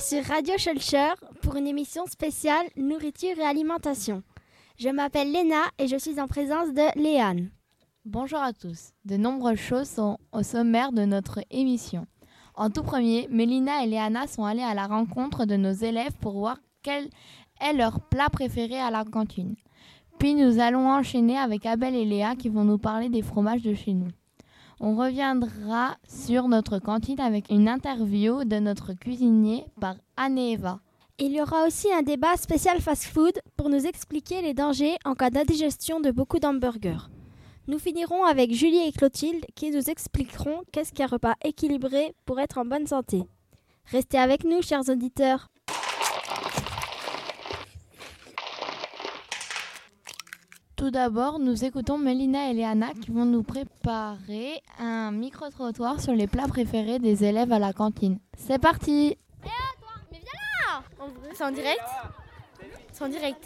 Sur Radio Schulcher pour une émission spéciale nourriture et alimentation. Je m'appelle Léna et je suis en présence de Léane. Bonjour à tous. De nombreuses choses sont au sommaire de notre émission. En tout premier, Mélina et Léana sont allées à la rencontre de nos élèves pour voir quel est leur plat préféré à la cantine. Puis nous allons enchaîner avec Abel et Léa qui vont nous parler des fromages de chez nous. On reviendra sur notre cantine avec une interview de notre cuisinier par Anne Eva. Il y aura aussi un débat spécial fast-food pour nous expliquer les dangers en cas d'indigestion de beaucoup d'hamburgers. Nous finirons avec Julie et Clotilde qui nous expliqueront qu'est-ce qu'un repas équilibré pour être en bonne santé. Restez avec nous, chers auditeurs. Tout d'abord, nous écoutons Mélina et Léana qui vont nous préparer un micro-trottoir sur les plats préférés des élèves à la cantine. C'est parti Mais viens là C'est en direct? C'est en direct.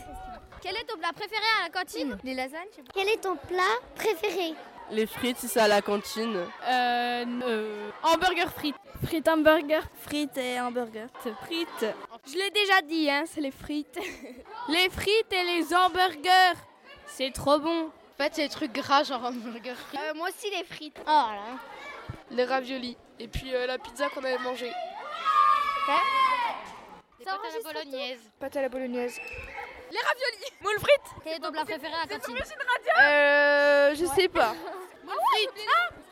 Quel est ton plat préféré à la cantine? Les lasagnes je sais pas. Quel est ton plat préféré? Les frites, si c'est à la cantine. Euh, euh, hamburger frites. Frites hamburger. Frites et hamburger. Frites. Je l'ai déjà dit, hein, c'est les frites. les frites et les hamburgers. C'est trop bon. En fait, c'est des trucs gras, genre hamburger frites. Euh, moi aussi les frites. Oh là. Les raviolis. Et puis euh, la pizza qu'on avait mangée. Des pâtes à la bolognaise. Pâte à la bolognaise. Les raviolis. Moule frites Quel est ton plat préféré à la cantine Euh. Je sais pas.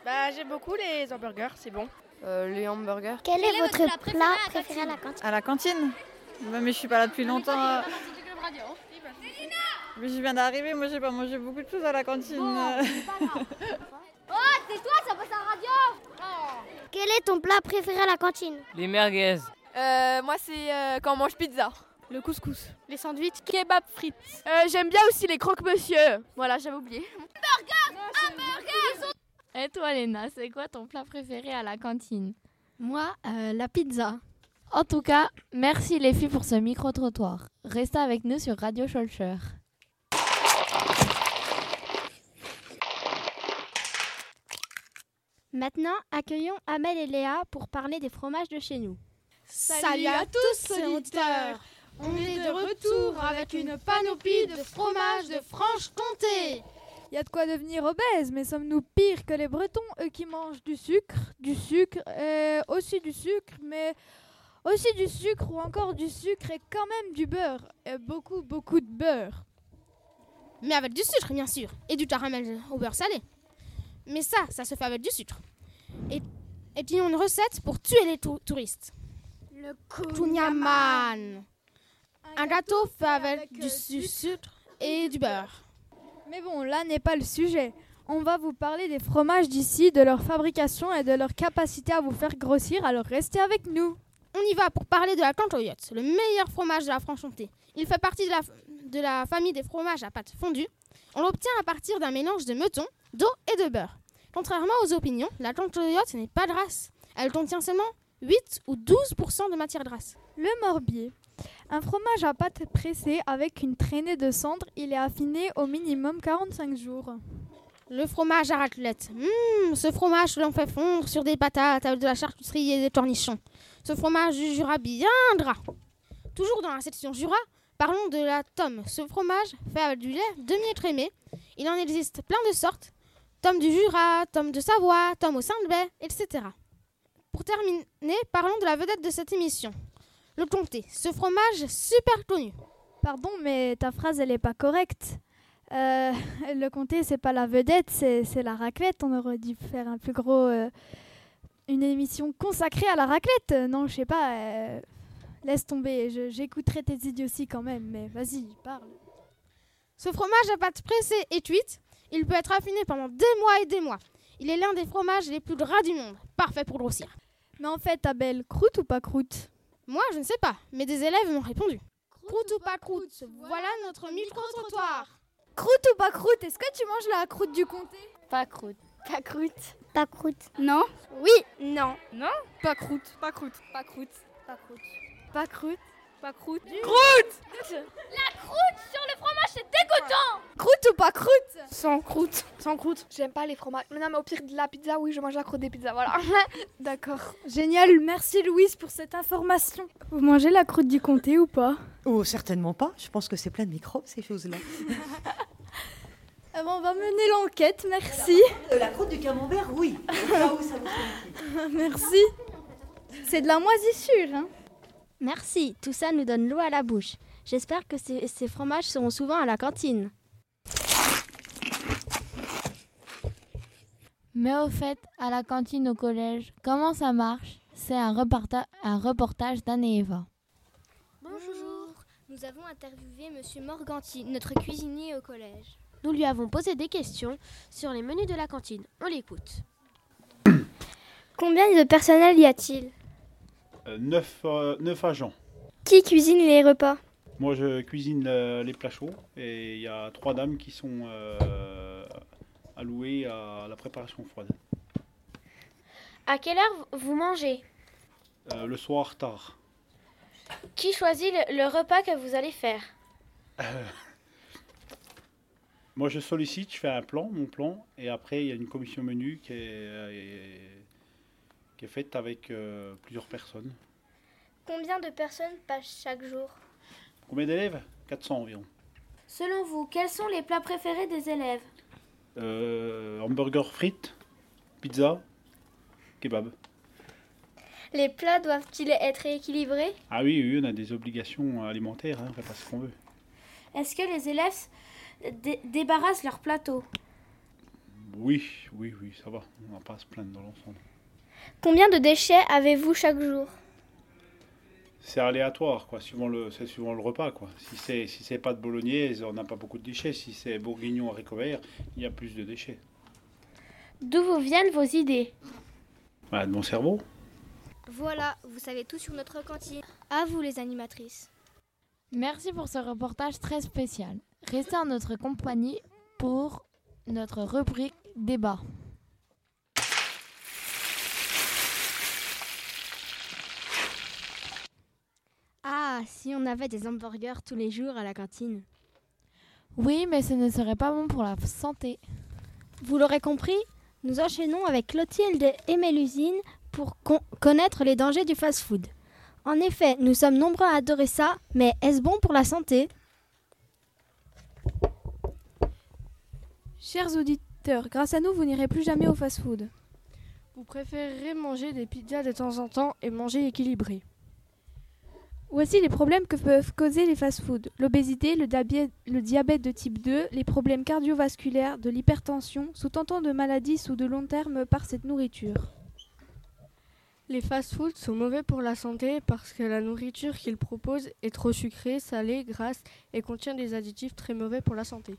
Bah j'aime beaucoup les hamburgers, c'est bon. Euh, les hamburgers. Quel, Quel est est votre votre plat préféré, préféré à à la la cantine À la cantine Bah, Mais je suis pas là depuis longtemps. Mais je viens d'arriver, moi j'ai pas mangé beaucoup de choses à la cantine. Oh, c'est toi, ça passe à la radio Quel est ton plat préféré à la cantine Les merguez. Euh, moi, c'est euh, quand on mange pizza. Le couscous. Les sandwichs, kebab frites. Euh, J'aime bien aussi les croque-monsieur. Voilà, j'avais oublié. Et toi, Léna, c'est quoi ton plat préféré à la cantine Moi, euh, la pizza. En tout cas, merci les filles pour ce micro-trottoir. Restez avec nous sur Radio Scholcher. Maintenant, accueillons Amel et Léa pour parler des fromages de chez nous. Salut à tous auditeurs On est de retour avec une panoplie de fromages de Franche-Comté Il y a de quoi devenir obèse, mais sommes-nous pires que les Bretons, eux qui mangent du sucre, du sucre, et aussi du sucre, mais aussi du sucre ou encore du sucre et quand même du beurre, et beaucoup, beaucoup de beurre. Mais avec du sucre bien sûr, et du caramel au beurre salé. Mais ça, ça se fait avec du sucre. Et, et puis une recette pour tuer les tou- touristes. Le Kunyaman Un gâteau fait avec du su- sucre et du beurre. Mais bon, là n'est pas le sujet. On va vous parler des fromages d'ici, de leur fabrication et de leur capacité à vous faire grossir, alors restez avec nous. On y va pour parler de la cantoyote, le meilleur fromage de la Franche-Comté. Il fait partie de la, de la famille des fromages à pâte fondue. On l'obtient à partir d'un mélange de meuton, d'eau et de beurre. Contrairement aux opinions, la cantoyote n'est pas grasse. Elle contient seulement 8 ou 12% de matière grasse. Le morbier. Un fromage à pâte pressée avec une traînée de cendre, il est affiné au minimum 45 jours. Le fromage à raclette. Hum, ce fromage que l'on fait fondre sur des patates avec de la charcuterie et des cornichons. Ce fromage du Jura bien gras. Toujours dans la section Jura, parlons de la tome. Ce fromage fait avec du lait demi-écrémé. Il en existe plein de sortes. Tome du Jura, tome de Savoie, tome au Saint-Bay, etc. Pour terminer, parlons de la vedette de cette émission. Le comté, ce fromage super connu. Pardon, mais ta phrase, elle est pas correcte. Euh, le comté, c'est pas la vedette, c'est c'est la raclette. On aurait dû faire un plus gros. euh, une émission consacrée à la raclette. Non, je sais pas. euh, laisse tomber. J'écouterai tes idioties quand même, mais vas-y, parle. Ce fromage à pâte pressée et cuite, il peut être affiné pendant des mois et des mois. Il est l'un des fromages les plus gras du monde, parfait pour grossir. Mais en fait, Abel, croûte ou pas croûte? Moi, je ne sais pas, mais des élèves m'ont répondu. Croûte ou pas croûte, voilà notre micro-trottoir. Croûte ou pas croûte? Est-ce que tu manges la croûte du comté? Pas croûte. Pas croûte. Pas croûte. Non? Oui, non? Pas croûte. Pas croûte. Pas croûte. Pas croûte. Pas croûte. Pas croûte. Croûte La croûte sur le fromage, c'est dégoûtant Croûte ou pas croûte Sans croûte. Sans croûte. J'aime pas les fromages. Non, mais au pire de la pizza, oui, je mange la croûte des pizzas, voilà. D'accord. Génial, merci Louise pour cette information. Vous mangez la croûte du comté ou pas Oh, certainement pas. Je pense que c'est plein de microbes, ces choses-là. Ah bon, on va mener l'enquête, merci. Euh, la croûte du camembert, oui. Au cas où ça vous merci. C'est de la moisissure, hein Merci, tout ça nous donne l'eau à la bouche. J'espère que ces, ces fromages seront souvent à la cantine. Mais au fait, à la cantine au collège, comment ça marche? C'est un, un reportage d'Anne et Eva. Bonjour, nous avons interviewé Monsieur Morganti, notre cuisinier au collège. Nous lui avons posé des questions sur les menus de la cantine. On l'écoute. Combien de personnel y a-t-il? Euh, neuf, euh, neuf agents. Qui cuisine les repas? Moi, je cuisine euh, les plats chauds et il y a trois dames qui sont euh, allouées à la préparation froide. À quelle heure vous mangez? Euh, le soir, tard. Qui choisit le, le repas que vous allez faire? Euh, moi, je sollicite, je fais un plan, mon plan, et après, il y a une commission menu qui est, euh, qui est faite avec euh, plusieurs personnes. Combien de personnes passent chaque jour? Combien d'élèves? 400 environ. Selon vous, quels sont les plats préférés des élèves? Euh, hamburger frites, pizza, kebab. Les plats doivent-ils être équilibrés? Ah oui, oui, on a des obligations alimentaires, hein, on fait pas ce qu'on veut. Est-ce que les élèves dé- débarrassent leur plateau Oui, oui, oui, ça va. On va pas se plaindre dans l'ensemble. Combien de déchets avez-vous chaque jour C'est aléatoire, quoi, suivant le, c'est suivant le repas, quoi. Si c'est, si c'est pas de bolognaise, on n'a pas beaucoup de déchets. Si c'est bourguignon haricots verts, il y a plus de déchets. D'où vous viennent vos idées Bah, de mon cerveau. Voilà, vous savez tout sur notre cantine. À vous les animatrices. Merci pour ce reportage très spécial. Restez en notre compagnie pour notre rubrique débat. Ah, si on avait des hamburgers tous les jours à la cantine. Oui, mais ce ne serait pas bon pour la santé. Vous l'aurez compris, nous enchaînons avec Clotilde et Mélusine pour con- connaître les dangers du fast-food. En effet, nous sommes nombreux à adorer ça, mais est-ce bon pour la santé? Chers auditeurs, grâce à nous, vous n'irez plus jamais au fast-food. Vous préférerez manger des pizzas de temps en temps et manger équilibré. Voici les problèmes que peuvent causer les fast-foods. L'obésité, le, diabète de type 2, les problèmes cardiovasculaires, de l'hypertension, sous tentant de maladies sous de long terme par cette nourriture. Les fast-foods sont mauvais pour la santé parce que la nourriture qu'ils proposent est trop sucrée, salée, grasse et contient des additifs très mauvais pour la santé.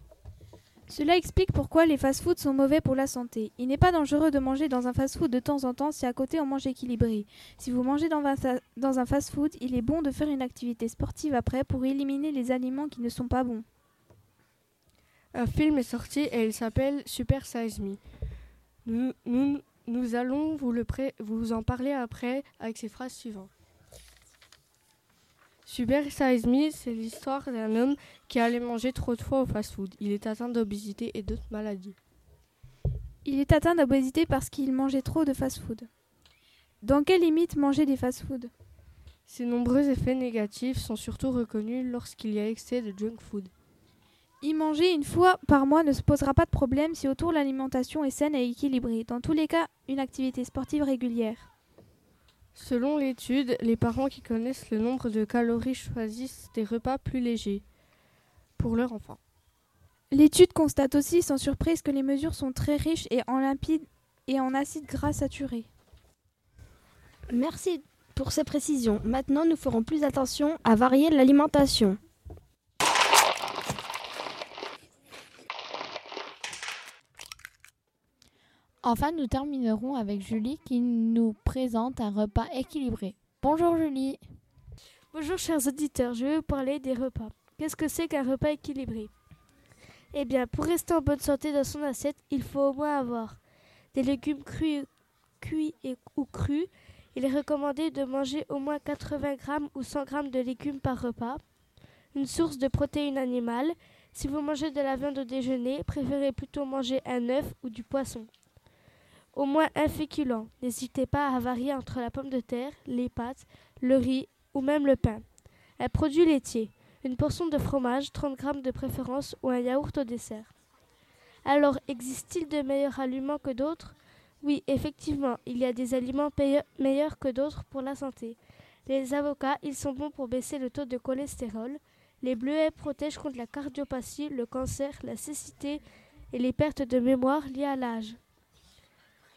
Cela explique pourquoi les fast-foods sont mauvais pour la santé. Il n'est pas dangereux de manger dans un fast-food de temps en temps si à côté on mange équilibré. Si vous mangez dans un fast-food, il est bon de faire une activité sportive après pour éliminer les aliments qui ne sont pas bons. Un film est sorti et il s'appelle Super Size Me. Nous, allons vous, le vous en parler après avec ces phrases suivantes. Super Size Me, c'est l'histoire d'un homme qui allait manger trop de fois au fast-food. Il est atteint d'obésité et d'autres maladies. Il est atteint d'obésité parce qu'il mangeait trop de fast-food. Dans quelle limite manger des fast-food? Ces nombreux effets négatifs sont surtout reconnus lorsqu'il y a excès de junk food. Y manger une fois par mois ne se posera pas de problème si autour l'alimentation est saine et équilibrée. Dans tous les cas, une activité sportive régulière. Selon l'étude, les parents qui connaissent le nombre de calories choisissent des repas plus légers pour leur enfant. L'étude constate aussi sans surprise que les mesures sont très riches et en lipides et en acides gras saturés. Merci pour ces précisions. Maintenant, nous ferons plus attention à varier l'alimentation. Enfin, nous terminerons avec Julie qui nous présente un repas équilibré. Bonjour Julie. Bonjour chers auditeurs, je vais vous parler des repas. Qu'est-ce que c'est qu'un repas équilibré? Eh bien, pour rester en bonne santé dans son assiette, il faut au moins avoir des légumes crus, cuits ou crus. Il est recommandé de manger au moins 80 g ou 100 g de légumes par repas. Une source de protéines animales. Si vous mangez de la viande au déjeuner, préférez plutôt manger un œuf ou du poisson. Au moins un féculent. N'hésitez pas à varier entre la pomme de terre, les pâtes, le riz ou même le pain. Un produit laitier. Une portion de fromage, 30 g de préférence ou un yaourt au dessert. Alors, existe-t-il de meilleurs aliments que d'autres? Oui, effectivement, il y a des aliments meilleurs que d'autres pour la santé. Les avocats, ils sont bons pour baisser le taux de cholestérol. Les bleuets protègent contre la cardiopathie, le cancer, la cécité et les pertes de mémoire liées à l'âge.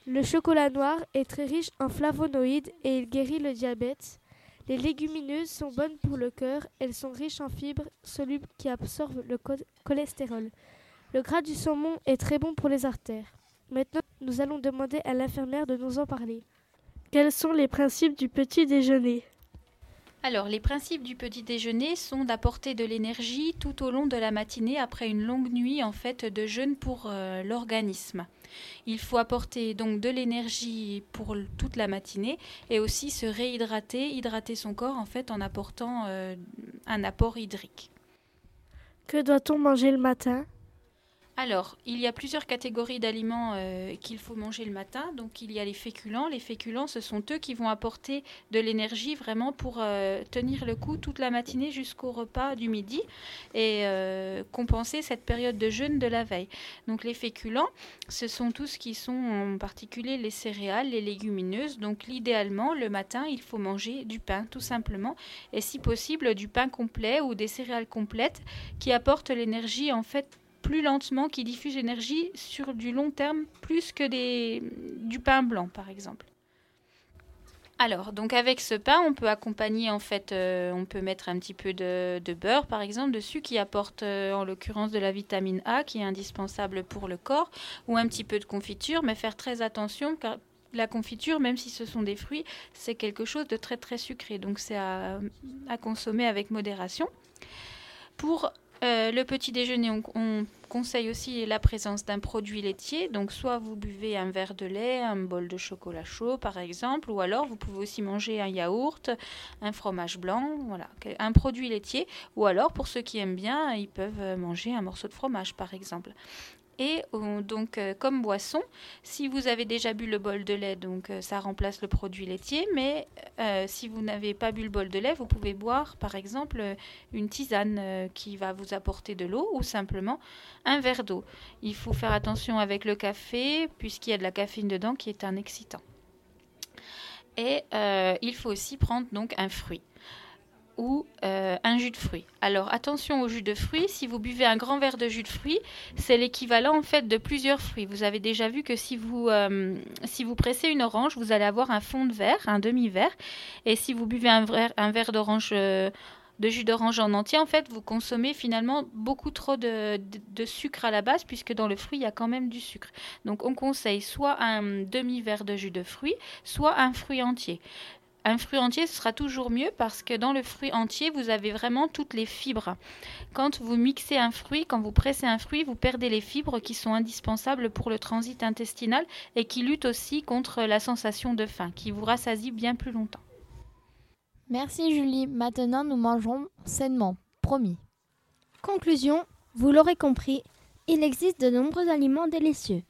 Le chocolat noir est très riche en flavonoïdes et il guérit le diabète. Les légumineuses sont bonnes pour le cœur, elles sont riches en fibres solubles qui absorbent le cholestérol. Le gras du saumon est très bon pour les artères. Maintenant, nous allons demander à l'infirmière de nous en parler. Quels sont les principes du petit déjeuner? Alors, les principes du petit déjeuner sont d'apporter de l'énergie tout au long de la matinée après une longue nuit en fait de jeûne pour euh, l'organisme. Il faut apporter donc de l'énergie pour toute la matinée et aussi se réhydrater, hydrater son corps en fait en apportant euh, un apport hydrique. Que doit-on manger le matin? Alors, il y a plusieurs catégories d'aliments euh, qu'il faut manger le matin. Donc, il y a les féculents. Les féculents, ce sont eux qui vont apporter de l'énergie vraiment pour euh, tenir le coup toute la matinée jusqu'au repas du midi et euh, compenser cette période de jeûne de la veille. Donc, les féculents, ce sont tous qui sont en particulier les céréales, les légumineuses. Donc, l'idéalement, le matin, il faut manger du pain, tout simplement. Et si possible, du pain complet ou des céréales complètes qui apportent l'énergie en fait plus lentement, qui diffuse l'énergie sur du long terme plus que des, du pain blanc, par exemple. Alors, donc avec ce pain, on peut accompagner en fait, euh, on peut mettre un petit peu de, beurre par exemple dessus qui apporte euh, en l'occurrence de la vitamine A qui est indispensable pour le corps, ou un petit peu de confiture, mais faire très attention car la confiture, même si ce sont des fruits, c'est quelque chose de très très sucré, donc c'est à, à consommer avec modération. Pour euh, le petit déjeuner, on, conseille aussi la présence d'un produit laitier. Donc, soit vous buvez un verre de lait, un bol de chocolat chaud, par exemple, ou alors vous pouvez aussi manger un yaourt, un fromage blanc, voilà, un produit laitier. Ou alors, pour ceux qui aiment bien, ils peuvent manger un morceau de fromage, par exemple. Et donc, euh, comme boisson, si vous avez déjà bu le bol de lait, donc euh, ça remplace le produit laitier. Mais euh, si vous n'avez pas bu le bol de lait, vous pouvez boire, par exemple, une tisane qui va vous apporter de l'eau ou simplement un verre d'eau. Il faut faire attention avec le café, puisqu'il y a de la caféine dedans qui est un excitant. Et il faut aussi prendre donc un fruit ou euh, un jus de fruits. Alors attention au jus de fruits, si vous buvez un grand verre de jus de fruits, c'est l'équivalent en fait de plusieurs fruits. Vous avez déjà vu que si vous, euh, si vous pressez une orange, vous allez avoir un fond de verre, un demi-verre. Et si vous buvez un verre, un verre d'orange... Euh, de jus d'orange en entier, en fait, vous consommez finalement beaucoup trop de, de, sucre à la base, puisque dans le fruit, il y a quand même du sucre. Donc, on conseille soit un demi-verre de jus de fruits, soit un fruit entier. Un fruit entier, ce sera toujours mieux parce que dans le fruit entier, vous avez vraiment toutes les fibres. Quand vous mixez un fruit, quand vous pressez un fruit, vous perdez les fibres qui sont indispensables pour le transit intestinal et qui luttent aussi contre la sensation de faim, qui vous rassasie bien plus longtemps. Merci Julie. Maintenant, nous mangerons sainement. Promis. Conclusion, vous l'aurez compris, il existe de nombreux aliments délicieux.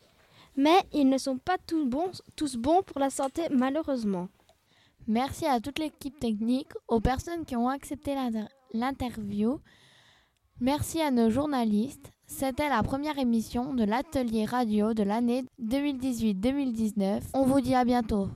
Mais ils ne sont pas tous bons, tous bons pour la santé malheureusement. Merci à toute l'équipe technique, aux personnes qui ont accepté l'interview. Merci à nos journalistes. C'était la première émission de l'atelier radio de l'année 2018-2019. On vous dit à bientôt.